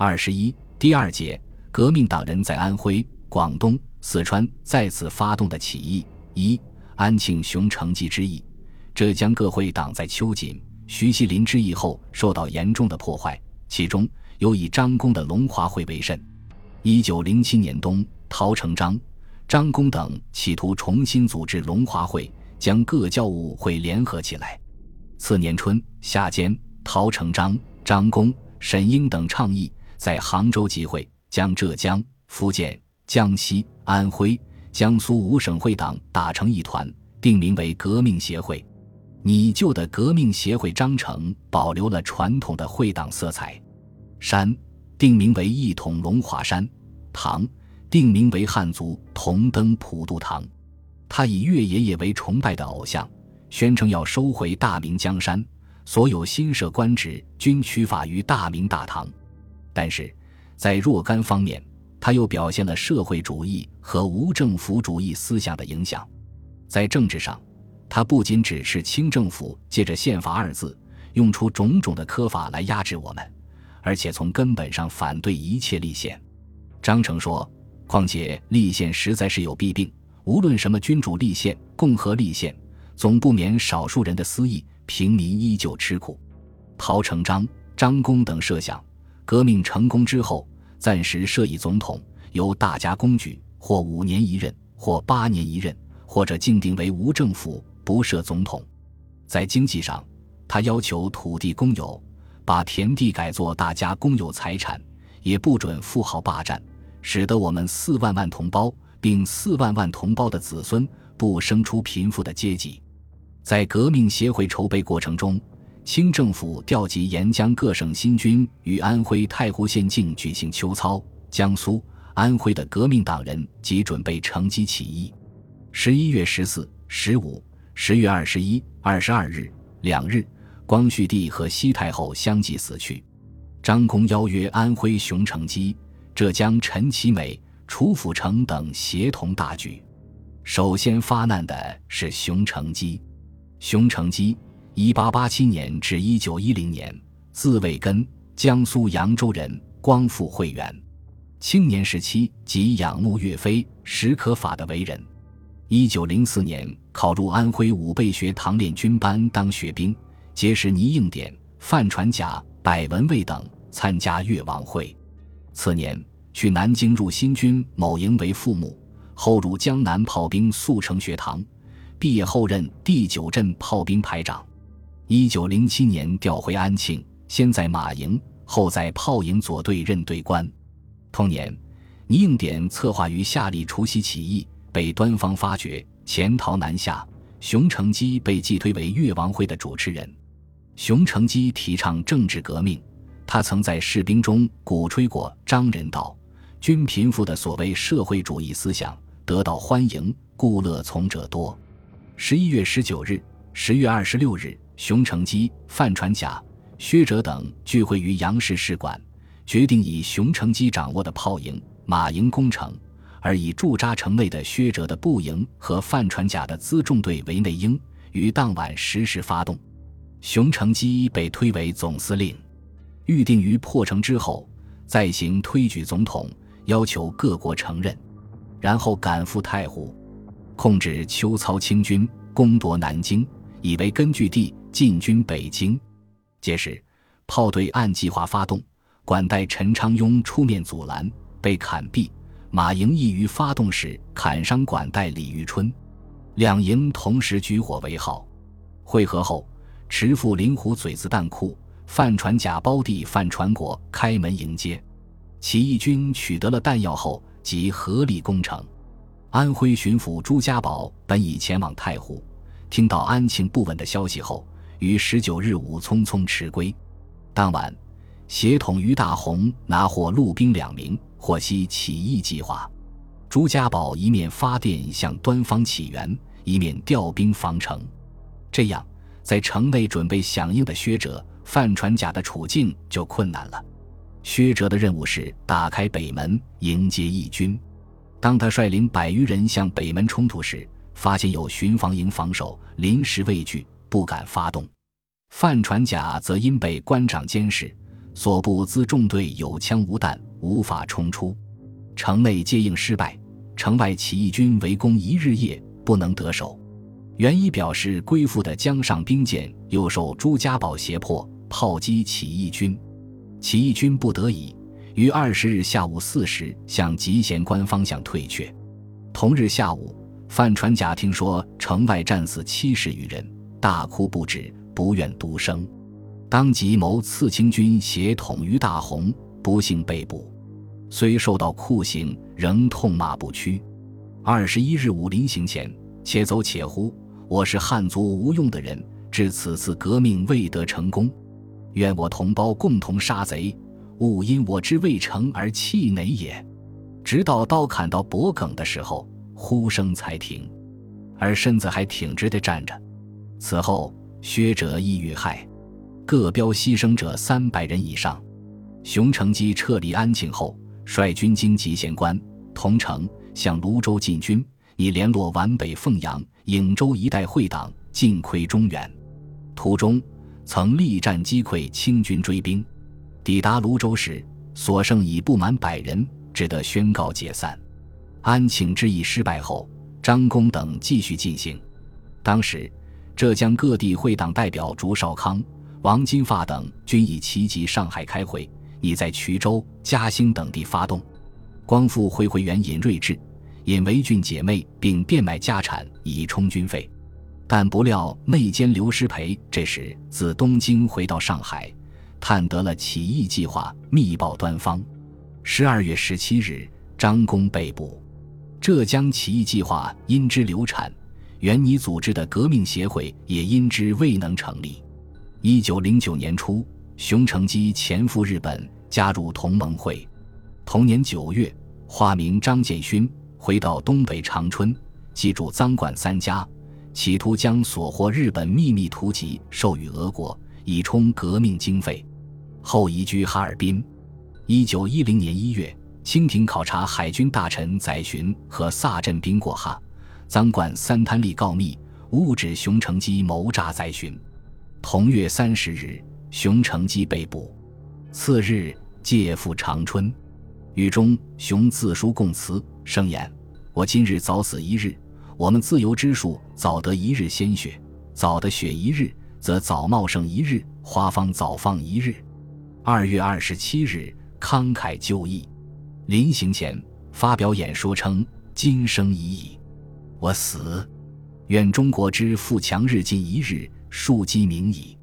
二十一第二节，革命党人在安徽、广东、四川再次发动的起义。一、安庆熊城基之役。浙江各会党在秋瑾、徐锡麟之役后受到严重的破坏，其中有以张公的龙华会为甚。一九零七年冬，陶成章、张公等企图重新组织龙华会，将各教务会联合起来。次年春夏间，陶成章、张公、沈英等倡议在杭州集会，将浙江、福建、江西、安徽、江苏五省会党打成一团，定名为革命协会。拟旧的革命协会章程保留了传统的会党色彩。山定名为一统龙华山，堂定名为汉族同登普渡堂。他以岳爷爷为崇拜的偶像。宣称要收回大明江山，所有新设官职均取法于大明大唐。但是，在若干方面，他又表现了社会主义和无政府主义思想的影响。在政治上，他不仅指示清政府借着宪法二字，用出种种的苛法来压制我们，而且从根本上反对一切立宪。章程说：“况且立宪实在是有弊病，无论什么君主立宪、共和立宪。”总不免少数人的私意，平民依旧吃苦。陶成章、张公等设想，革命成功之后，暂时设以总统，由大家公举，或五年一任，或八年一任，或者静定为无政府，不设总统。在经济上，他要求土地公有，把田地改作大家公有财产，也不准富豪霸占，使得我们四万万同胞，并四万万同胞的子孙不生出贫富的阶级。在革命协会筹备过程中，清政府调集沿江各省新军与安徽太湖县境举行秋操。江苏、安徽的革命党人即准备乘机起义。十一月十四、十五、十月二十一、二十二日两日，光绪帝和西太后相继死去。张公邀约安徽熊成基、浙江陈其美、楚辅成等协同大举。首先发难的是熊成基。熊成基，一八八七年至一九一零年，字卫根，江苏扬州人，光复会员。青年时期即仰慕岳飞、史可法的为人。一九零四年考入安徽武备学堂练军班当学兵，结识倪应典、范传甲、百文蔚等，参加越王会。次年去南京入新军某营为副牧，后入江南炮兵速成学堂。毕业后任第九镇炮兵排长，一九零七年调回安庆，先在马营，后在炮营左队任队官。同年，倪应典策划于夏历除夕起义，被端方发觉，潜逃南下。熊成基被寄推为越王会的主持人。熊成基提倡政治革命，他曾在士兵中鼓吹过张人道、均贫富的所谓社会主义思想，得到欢迎，故乐从者多。十一月十九日、十月二十六日，熊成基、范传甲、薛哲等聚会于杨氏使馆，决定以熊成基掌握的炮营、马营攻城，而以驻扎城内的薛哲的步营和范传甲的辎重队为内应，于当晚十时发动。熊成基被推为总司令，预定于破城之后再行推举总统，要求各国承认，然后赶赴太湖。控制秋操清军，攻夺南京，以为根据地，进军北京。届时，炮队按计划发动，管带陈昌庸出面阻拦，被砍毙。马营亦于发动时砍伤管带李玉春，两营同时举火为号。会合后，持赴灵湖嘴子弹库，范传甲胞弟范传国开门迎接。起义军取得了弹药后，即合力攻城。安徽巡抚朱家宝本已前往太湖，听到安庆不稳的消息后，于十九日午匆匆驰归。当晚，协统于大洪拿获陆兵两名，获悉起义计划。朱家宝一面发电向端方起源，一面调兵防城。这样，在城内准备响应的薛哲、范传甲的处境就困难了。薛哲的任务是打开北门，迎接义军。当他率领百余人向北门冲突时，发现有巡防营防守，临时畏惧，不敢发动。范传甲则因被官长监视，所部辎重队有枪无弹，无法冲出。城内接应失败，城外起义军围攻一日夜不能得手。袁一表示，归附的江上兵舰又受朱家堡胁迫炮击起义军，起义军不得已于二十日下午四时向集贤关方向退却。同日下午，范传甲听说城外战死七十余人，大哭不止，不愿独生，当即谋刺清军协统于大洪，不幸被捕。虽受到酷刑，仍痛骂不屈。二十一日午临行前，且走且呼。我是汉族无用的人，至此次革命未得成功，愿我同胞共同杀贼，勿因我之未成而气馁也。直到刀砍到脖颈的时候，呼声才停，而身子还挺直地站着。此后，薛者亦遇害，各标牺牲者三百人以上。熊成基撤离安庆后，率军经集贤关、桐城，向泸州进军，以联络皖北凤阳。颍州一带会党进窥中原，途中曾力战击溃清军追兵，抵达泸州时所剩已不满百人，只得宣告解散。安庆之役失败后，张公等继续进行。当时浙江各地会党代表竹少康、王金发等均已齐集上海开会，拟在衢州、嘉兴等地发动。光复会会员尹瑞智。引为郡姐妹，并变卖家产以充军费，但不料内奸刘师培这时自东京回到上海，探得了起义计划，密报端方。十二月十七日，张公被捕。浙江起义计划因之流产，原拟组织的革命协会也因之未能成立。一九零九年初，熊成基潜赴日本，加入同盟会。同年九月，化名张建勋。回到东北长春，记住赃管三家，企图将所获日本秘密图籍授予俄国，以充革命经费。后移居哈尔滨。一九一零年一月，清廷考察海军大臣载洵和萨镇兵过哈，赃管三贪吏告密，误指熊成基谋诈载洵。同月三十日，熊成基被捕。次日，借赴长春。狱中，熊自书供词，声言：“我今日早死一日，我们自由之术早得一日鲜血，早得血一日，则早茂盛一日，花方早放一日。”二月二十七日，慷慨就义。临行前发表演说称：“今生已矣，我死，愿中国之富强日进一日，庶几民矣。”